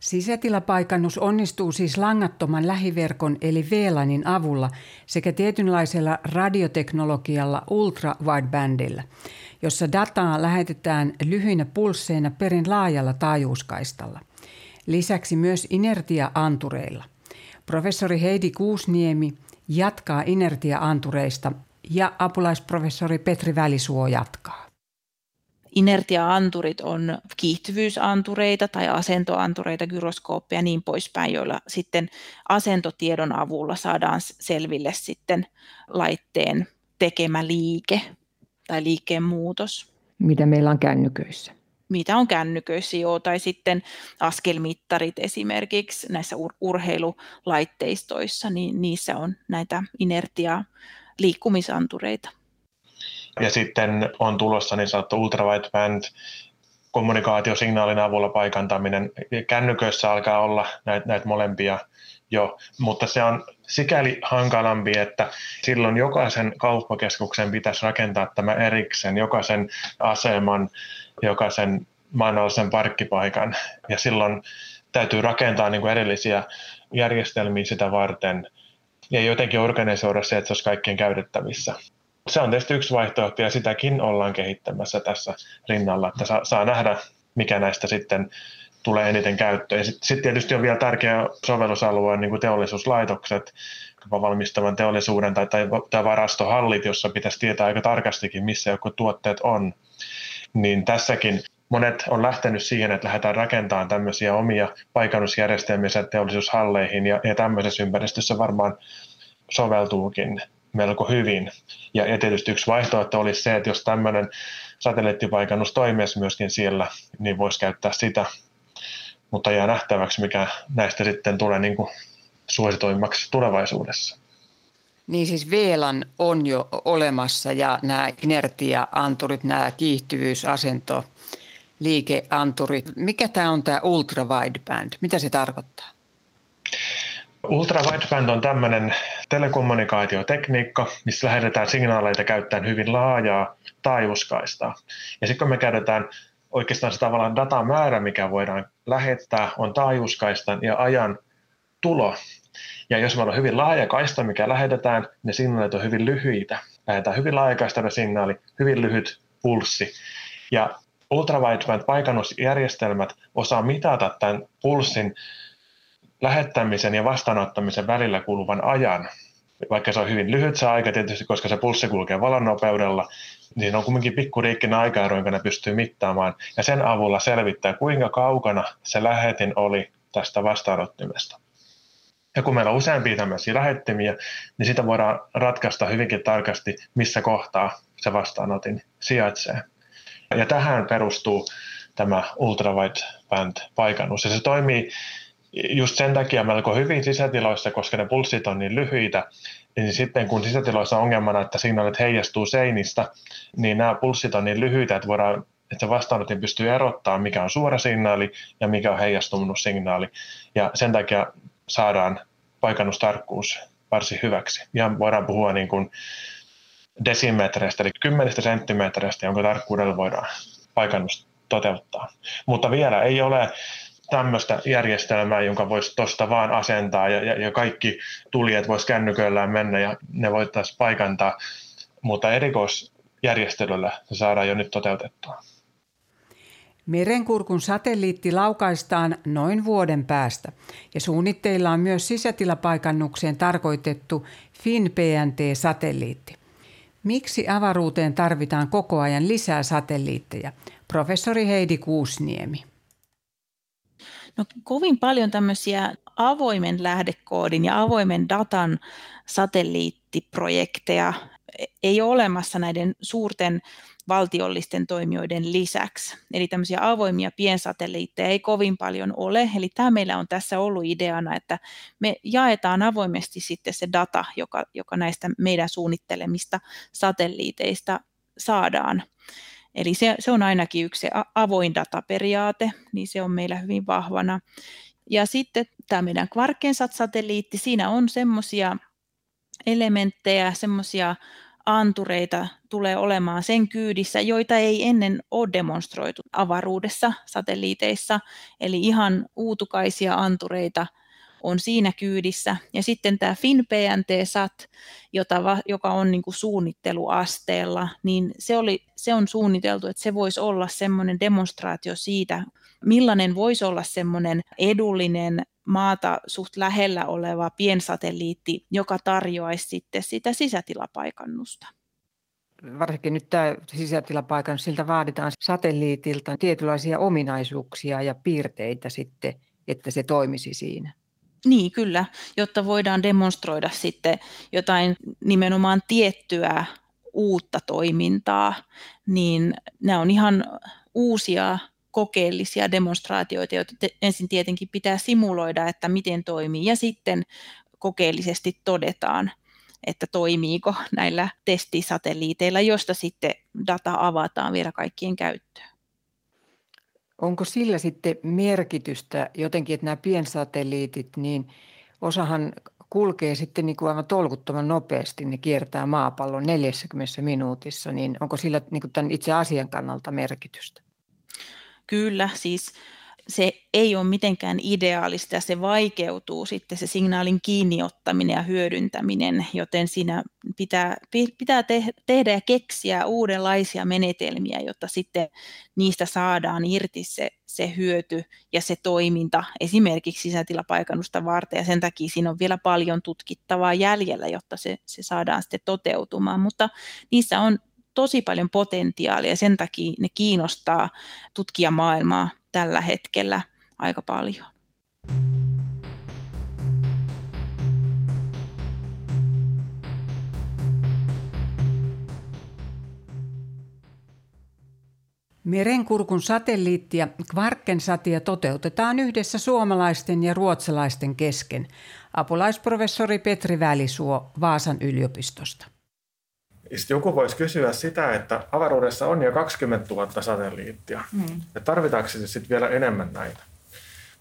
Sisätilapaikannus onnistuu siis langattoman lähiverkon eli VLANin avulla sekä tietynlaisella radioteknologialla ultrawidebandilla, jossa dataa lähetetään lyhyinä pulsseina perin laajalla taajuuskaistalla. Lisäksi myös inertia-antureilla. Professori Heidi Kuusniemi jatkaa inertia-antureista ja apulaisprofessori Petri Välisuo jatkaa. Inertia-anturit on kiihtyvyysantureita tai asentoantureita, gyroskooppeja ja niin poispäin, joilla sitten asentotiedon avulla saadaan selville sitten laitteen tekemä liike tai liikkeen muutos. Mitä meillä on kännyköissä? Mitä on kännyköissä, joo, tai sitten askelmittarit esimerkiksi näissä ur- urheilulaitteistoissa, niin niissä on näitä inertia liikkumisantureita. Ja sitten on tulossa niin sanottu ultrawideband, kommunikaatiosignaalin avulla paikantaminen. Kännyköissä alkaa olla näitä, näitä molempia jo, mutta se on sikäli hankalampi, että silloin jokaisen kauppakeskuksen pitäisi rakentaa tämä erikseen, jokaisen aseman, jokaisen maanalaisen parkkipaikan, ja silloin täytyy rakentaa niin kuin erillisiä järjestelmiä sitä varten, ja jotenkin organisoida se, että se olisi kaikkien käytettävissä se on tietysti yksi vaihtoehto ja sitäkin ollaan kehittämässä tässä rinnalla, että saa, saa nähdä, mikä näistä sitten tulee eniten käyttöön. Sitten sit tietysti on vielä tärkeä sovellusalue niin kuin teollisuuslaitokset, valmistavan teollisuuden tai, tai, tai varastohallit, jossa pitäisi tietää aika tarkastikin, missä joku tuotteet on. Niin tässäkin monet on lähtenyt siihen, että lähdetään rakentamaan tämmöisiä omia paikannusjärjestelmiä teollisuushalleihin ja, ja tämmöisessä ympäristössä varmaan soveltuukin melko hyvin. Ja, ja tietysti yksi vaihtoehto olisi se, että jos tämmöinen satelliittipaikannus toimisi myöskin siellä, niin voisi käyttää sitä. Mutta jää nähtäväksi, mikä näistä sitten tulee niin kuin suositoimmaksi tulevaisuudessa. Niin siis VLAN on jo olemassa ja nämä inertia-anturit, nämä kiihtyvyysasento, liikeanturit. Mikä tämä on tämä ultra wideband? Mitä se tarkoittaa? Ultra wideband on tämmöinen telekommunikaatiotekniikka, missä lähetetään signaaleita käyttäen hyvin laajaa taajuuskaistaa. Ja sitten kun me käytetään oikeastaan se tavallaan datamäärä, mikä voidaan lähettää, on taajuuskaistan ja ajan tulo. Ja jos meillä on hyvin laaja kaista, mikä lähetetään, ne signaalit on hyvin lyhyitä. Lähetään hyvin laajakaistainen signaali, hyvin lyhyt pulssi. Ja ultrawideband paikannusjärjestelmät osaa mitata tämän pulssin lähettämisen ja vastaanottamisen välillä kuluvan ajan. Vaikka se on hyvin lyhyt se aika tietysti, koska se pulssi kulkee valonnopeudella, niin on kuitenkin pikkuriikkinen aikaero, jonka ne pystyy mittaamaan. Ja sen avulla selvittää, kuinka kaukana se lähetin oli tästä vastaanottimesta. Ja kun meillä on useampia tämmöisiä lähettimiä, niin sitä voidaan ratkaista hyvinkin tarkasti, missä kohtaa se vastaanotin sijaitsee. Ja tähän perustuu tämä ultrawideband-paikannus. Ja se toimii just sen takia melko hyvin sisätiloissa, koska ne pulssit on niin lyhyitä, niin sitten kun sisätiloissa on ongelmana, että signaalit heijastuu seinistä, niin nämä pulssit on niin lyhyitä, että voidaan että vastaanotin pystyy erottamaan, mikä on suora signaali ja mikä on heijastunut signaali. Ja sen takia saadaan paikannustarkkuus varsin hyväksi. Ja voidaan puhua niin kuin desimetreistä, eli kymmenistä senttimetreistä, jonka tarkkuudella voidaan paikannus toteuttaa. Mutta vielä ei ole tämmöistä järjestelmää, jonka voisi tuosta vaan asentaa ja, ja, ja kaikki tulijat voisi kännyköillään mennä ja ne voitaisiin paikantaa, mutta erikoisjärjestelyllä se saadaan jo nyt toteutettua. Merenkurkun satelliitti laukaistaan noin vuoden päästä ja suunnitteilla on myös sisätilapaikannukseen tarkoitettu FIN-PNT-satelliitti. Miksi avaruuteen tarvitaan koko ajan lisää satelliitteja? Professori Heidi Kuusniemi. No, kovin paljon tämmöisiä avoimen lähdekoodin ja avoimen datan satelliittiprojekteja ei ole olemassa näiden suurten valtiollisten toimijoiden lisäksi. Eli tämmöisiä avoimia piensatelliitteja ei kovin paljon ole. Eli tämä meillä on tässä ollut ideana, että me jaetaan avoimesti sitten se data, joka, joka näistä meidän suunnittelemista satelliiteista saadaan. Eli se, se on ainakin yksi se avoin dataperiaate, niin se on meillä hyvin vahvana. Ja sitten tämä meidän Quarkensat-satelliitti, siinä on semmoisia elementtejä, semmoisia antureita tulee olemaan sen kyydissä, joita ei ennen ole demonstroitu avaruudessa satelliiteissa, eli ihan uutukaisia antureita on siinä kyydissä. Ja sitten tämä FinPNT-SAT, jota, joka on niin kuin suunnitteluasteella, niin se, oli, se on suunniteltu, että se voisi olla semmoinen demonstraatio siitä, millainen voisi olla semmoinen edullinen maata suht lähellä oleva piensatelliitti, joka tarjoaisi sitten sitä sisätilapaikannusta. Varsinkin nyt tämä sisätilapaikannus, siltä vaaditaan satelliitilta tietynlaisia ominaisuuksia ja piirteitä sitten, että se toimisi siinä. Niin, kyllä, jotta voidaan demonstroida sitten jotain nimenomaan tiettyä uutta toimintaa, niin nämä on ihan uusia kokeellisia demonstraatioita, joita ensin tietenkin pitää simuloida, että miten toimii, ja sitten kokeellisesti todetaan, että toimiiko näillä testisatelliiteilla, josta sitten data avataan vielä kaikkien käyttöön. Onko sillä sitten merkitystä jotenkin, että nämä piensatelliitit, niin osahan kulkee sitten niin kuin aivan tolkuttoman nopeasti, ne kiertää maapallon 40 minuutissa, niin onko sillä niin kuin tämän itse asian kannalta merkitystä? Kyllä, siis se ei ole mitenkään ideaalista ja se vaikeutuu sitten se signaalin kiinniottaminen ja hyödyntäminen, joten siinä pitää, pitää te, tehdä ja keksiä uudenlaisia menetelmiä, jotta sitten niistä saadaan irti se, se hyöty ja se toiminta esimerkiksi sisätilapaikannusta varten. Ja sen takia siinä on vielä paljon tutkittavaa jäljellä, jotta se, se saadaan sitten toteutumaan, mutta niissä on tosi paljon potentiaalia ja sen takia ne kiinnostaa tutkijamaailmaa tällä hetkellä aika paljon. Merenkurkun satelliittia Kvarkensatia toteutetaan yhdessä suomalaisten ja ruotsalaisten kesken. Apulaisprofessori Petri Välisuo Vaasan yliopistosta. Sitten joku voisi kysyä sitä, että avaruudessa on jo 20 000 satelliittia. Mm. Ja tarvitaanko se sitten vielä enemmän näitä?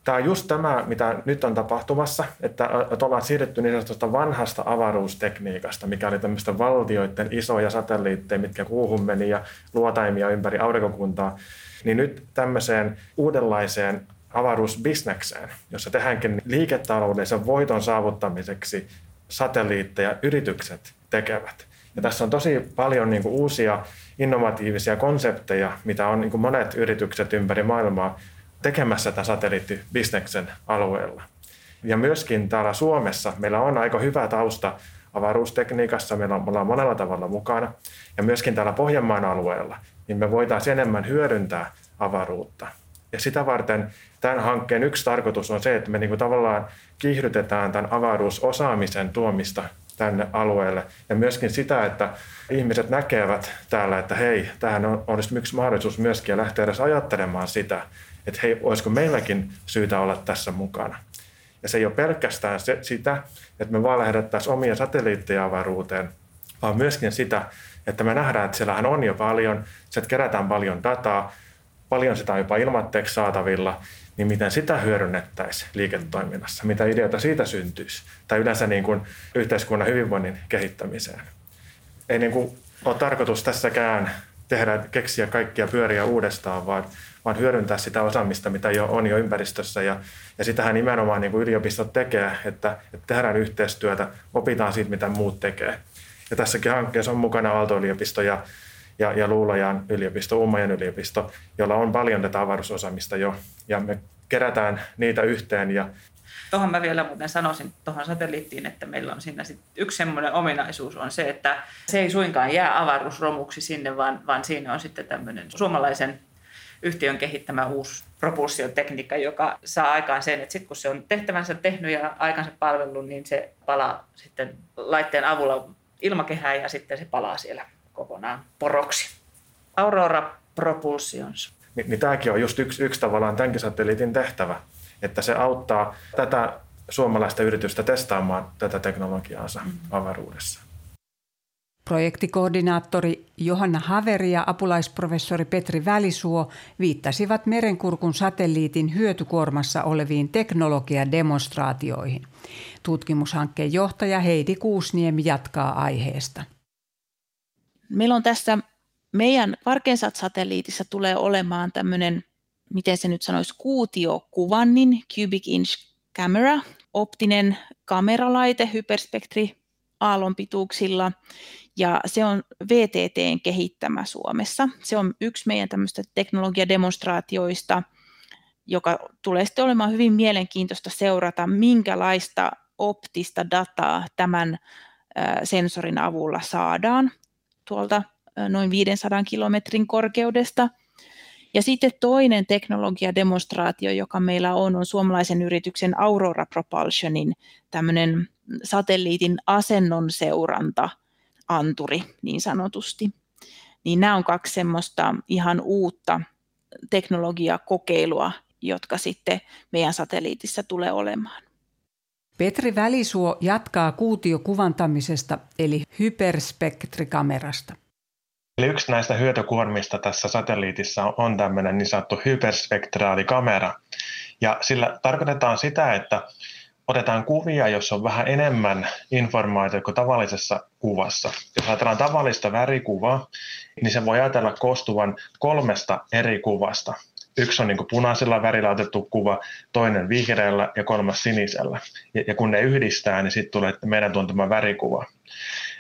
Tämä on just tämä, mitä nyt on tapahtumassa, että, että ollaan siirretty niin sanotusta vanhasta avaruustekniikasta, mikä oli tämmöistä valtioiden isoja satelliitteja, mitkä kuuhun meni ja luotaimia ympäri aurinkokuntaa, niin nyt tämmöiseen uudenlaiseen avaruusbisnekseen, jossa tehdäänkin liiketaloudellisen voiton saavuttamiseksi satelliitteja yritykset tekevät. Ja tässä on tosi paljon niin kuin uusia innovatiivisia konsepteja, mitä on niin kuin monet yritykset ympäri maailmaa tekemässä tämän satelliittibisneksen alueella. Ja myöskin täällä Suomessa meillä on aika hyvä tausta avaruustekniikassa, meillä on, me ollaan monella tavalla mukana. Ja myöskin täällä Pohjanmaan alueella, niin me voitaisiin enemmän hyödyntää avaruutta. Ja sitä varten tämän hankkeen yksi tarkoitus on se, että me niinku tavallaan kiihdytetään tämän avaruusosaamisen tuomista tänne alueelle. Ja myöskin sitä, että ihmiset näkevät täällä, että hei, tähän on, olisi yksi mahdollisuus myöskin lähteä edes ajattelemaan sitä, että hei, olisiko meilläkin syytä olla tässä mukana. Ja se ei ole pelkästään se, sitä, että me vaan lähdettäisiin omia satelliitteja avaruuteen, vaan myöskin sitä, että me nähdään, että siellähän on jo paljon, sieltä kerätään paljon dataa, paljon sitä on jopa ilmatteeksi saatavilla, niin miten sitä hyödynnettäisiin liiketoiminnassa, mitä ideoita siitä syntyisi, tai yleensä niin kuin yhteiskunnan hyvinvoinnin kehittämiseen. Ei niin kuin ole tarkoitus tässäkään tehdä, keksiä kaikkia pyöriä uudestaan, vaan vaan hyödyntää sitä osaamista, mitä jo on jo ympäristössä. Ja, ja sitähän nimenomaan niin kuin yliopistot tekee, että, että tehdään yhteistyötä, opitaan siitä, mitä muut tekee. Ja tässäkin hankkeessa on mukana Aalto-yliopisto ja, ja, ja Luulajan yliopisto, Uumajan yliopisto, jolla on paljon tätä avaruusosaamista jo. Ja me kerätään niitä yhteen ja Tuohon mä vielä muuten sanoisin tuohon satelliittiin, että meillä on siinä sit yksi semmoinen ominaisuus on se, että se ei suinkaan jää avaruusromuksi sinne, vaan, vaan siinä on sitten tämmöinen suomalaisen yhtiön kehittämä uusi propulsiotekniikka, joka saa aikaan sen, että sitten kun se on tehtävänsä tehnyt ja aikansa palvellut, niin se palaa sitten laitteen avulla ilmakehään ja sitten se palaa siellä kokonaan poroksi. Aurora Propulsions. Niin, niin tämäkin on just yksi, yksi tavallaan tämänkin satelliitin tehtävä, että se auttaa tätä suomalaista yritystä testaamaan tätä teknologiaansa mm. avaruudessa. Projektikoordinaattori Johanna Haveri ja apulaisprofessori Petri Välisuo viittasivat Merenkurkun satelliitin hyötykuormassa oleviin teknologiademonstraatioihin. Tutkimushankkeen johtaja Heidi Kuusniemi jatkaa aiheesta. Meillä on tässä meidän Varkensat-satelliitissa tulee olemaan tämmöinen, miten se nyt sanoisi, kuutiokuvannin, cubic inch camera, optinen kameralaite hyperspektri aallonpituuksilla ja se on VTTn kehittämä Suomessa. Se on yksi meidän tämmöistä teknologiademonstraatioista, joka tulee sitten olemaan hyvin mielenkiintoista seurata, minkälaista optista dataa tämän sensorin avulla saadaan tuolta noin 500 kilometrin korkeudesta. Ja sitten toinen teknologiademonstraatio, joka meillä on, on suomalaisen yrityksen Aurora Propulsionin tämmöinen satelliitin asennon seuranta – anturi niin sanotusti. Niin nämä on kaksi semmoista ihan uutta teknologiakokeilua, jotka sitten meidän satelliitissa tulee olemaan. Petri Välisuo jatkaa kuutiokuvantamisesta eli hyperspektrikamerasta. Eli yksi näistä hyötykuormista tässä satelliitissa on tämmöinen niin sanottu hyperspektraalikamera. Ja sillä tarkoitetaan sitä, että otetaan kuvia, jossa on vähän enemmän informaatiota kuin tavallisessa kuvassa. Jos ajatellaan tavallista värikuvaa, niin se voi ajatella koostuvan kolmesta eri kuvasta. Yksi on niin punaisella värillä otettu kuva, toinen vihreällä ja kolmas sinisellä. Ja, ja kun ne yhdistää, niin sitten tulee meidän tuntema värikuva.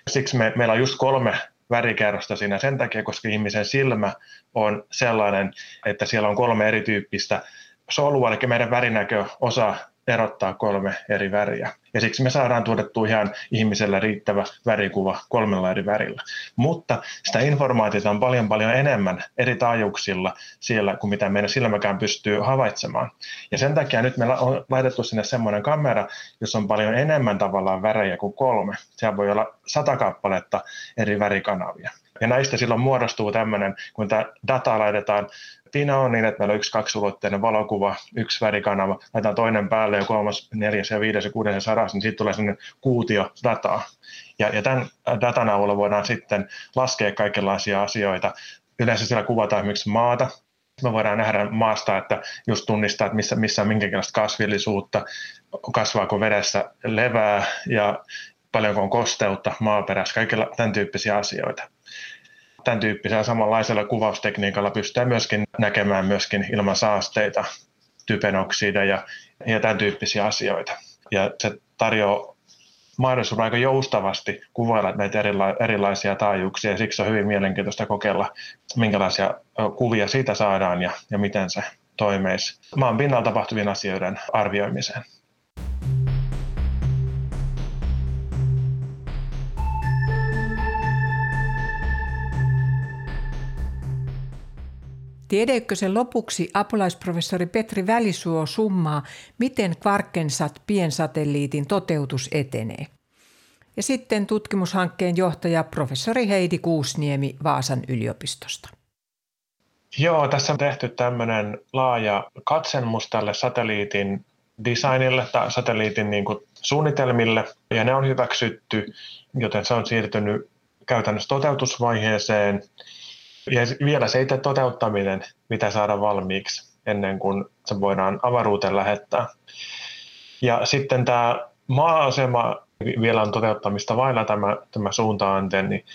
Siksi me, meillä on just kolme värikerrosta siinä sen takia, koska ihmisen silmä on sellainen, että siellä on kolme erityyppistä solua, eli meidän värinäkö osa erottaa kolme eri väriä. Ja siksi me saadaan tuotettua ihan ihmiselle riittävä värikuva kolmella eri värillä. Mutta sitä informaatiota on paljon paljon enemmän eri taajuuksilla siellä kuin mitä meidän silmäkään pystyy havaitsemaan. Ja sen takia nyt meillä on laitettu sinne semmoinen kamera, jossa on paljon enemmän tavallaan värejä kuin kolme. Siellä voi olla sata kappaletta eri värikanavia. Ja näistä silloin muodostuu tämmöinen, kun tämä data laitetaan Siinä on niin, että meillä on yksi kaksulotteinen valokuva, yksi värikanava, laitetaan toinen päälle ja kolmas, neljäs ja viides ja kuudes ja sadas, niin siitä tulee sellainen kuutio dataa. Ja, ja tämän datan avulla voidaan sitten laskea kaikenlaisia asioita. Yleensä siellä kuvataan esimerkiksi maata, me voidaan nähdä maasta, että just tunnistaa, että missä, missä on minkälaista kasvillisuutta, kasvaako vedessä levää ja paljonko on kosteutta maaperässä, kaikilla tämän tyyppisiä asioita tämän tyyppisellä samanlaisella kuvaustekniikalla pystytään myöskin näkemään myöskin ilman saasteita, typenoksida ja, ja tämän tyyppisiä asioita. Ja se tarjoaa mahdollisuuden aika joustavasti kuvailla näitä erila- erilaisia taajuuksia ja siksi on hyvin mielenkiintoista kokeilla, minkälaisia kuvia siitä saadaan ja, ja miten se toimisi maan pinnalla tapahtuvien asioiden arvioimiseen. Tiedeykkösen lopuksi apulaisprofessori Petri Välisuo summaa, miten Kvarkensat piensatelliitin toteutus etenee. Ja sitten tutkimushankkeen johtaja professori Heidi Kuusniemi Vaasan yliopistosta. Joo, tässä on tehty tämmöinen laaja katselmus tälle satelliitin designille tai satelliitin niin kuin suunnitelmille, ja ne on hyväksytty, joten se on siirtynyt käytännössä toteutusvaiheeseen. Vielä se itse toteuttaminen, mitä saada valmiiksi ennen kuin se voidaan avaruuteen lähettää. Ja sitten tämä maa-asema vielä on toteuttamista vailla tämä, tämä suunta-antenni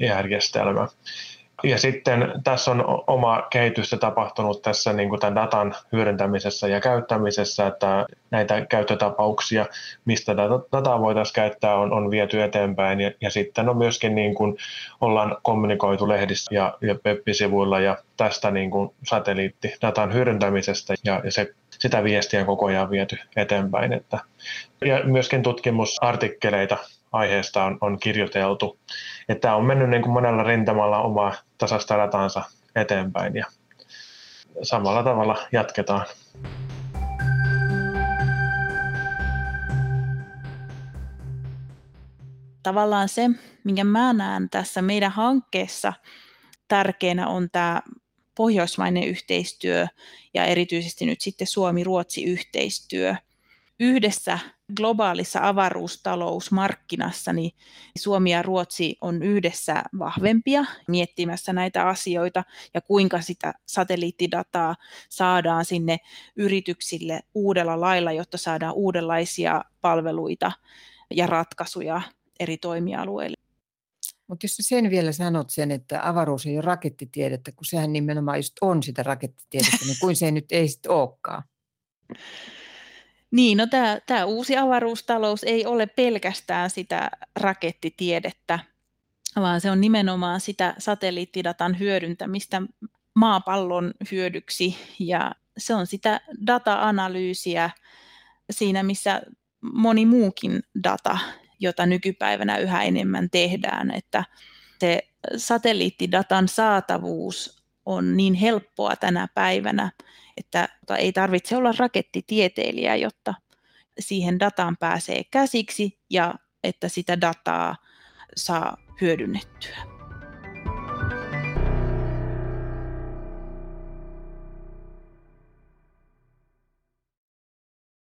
järjestelmä. Ja sitten tässä on oma kehitystä tapahtunut tässä niin kuin tämän datan hyödyntämisessä ja käyttämisessä, että näitä käyttötapauksia, mistä dataa voitaisiin käyttää, on, on viety eteenpäin. Ja, ja sitten on myöskin niin kuin ollaan kommunikoitu lehdissä ja, ja web-sivuilla ja tästä niin kuin satelliittidatan hyödyntämisestä ja, ja se, sitä viestiä koko ajan viety eteenpäin. Että, ja myöskin tutkimusartikkeleita aiheesta on, on kirjoiteltu. Että tämä on mennyt niin kuin monella rintamalla omaa tasasta ratansa eteenpäin ja samalla tavalla jatketaan. Tavallaan se, minkä mä näen tässä meidän hankkeessa tärkeänä on tämä pohjoismainen yhteistyö ja erityisesti nyt sitten Suomi-Ruotsi-yhteistyö – yhdessä globaalissa avaruustalousmarkkinassa, niin Suomi ja Ruotsi on yhdessä vahvempia miettimässä näitä asioita ja kuinka sitä satelliittidataa saadaan sinne yrityksille uudella lailla, jotta saadaan uudenlaisia palveluita ja ratkaisuja eri toimialueille. Mutta jos sen vielä sanot sen, että avaruus ei ole rakettitiedettä, kun sehän nimenomaan just on sitä rakettitiedettä, niin kuin se nyt ei sitten olekaan. Niin, no tämä, tämä uusi avaruustalous ei ole pelkästään sitä rakettitiedettä, vaan se on nimenomaan sitä satelliittidatan hyödyntämistä maapallon hyödyksi. Ja se on sitä data-analyysiä siinä, missä moni muukin data, jota nykypäivänä yhä enemmän tehdään, että se satelliittidatan saatavuus on niin helppoa tänä päivänä, että ei tarvitse olla rakettitieteilijä, jotta siihen dataan pääsee käsiksi ja että sitä dataa saa hyödynnettyä.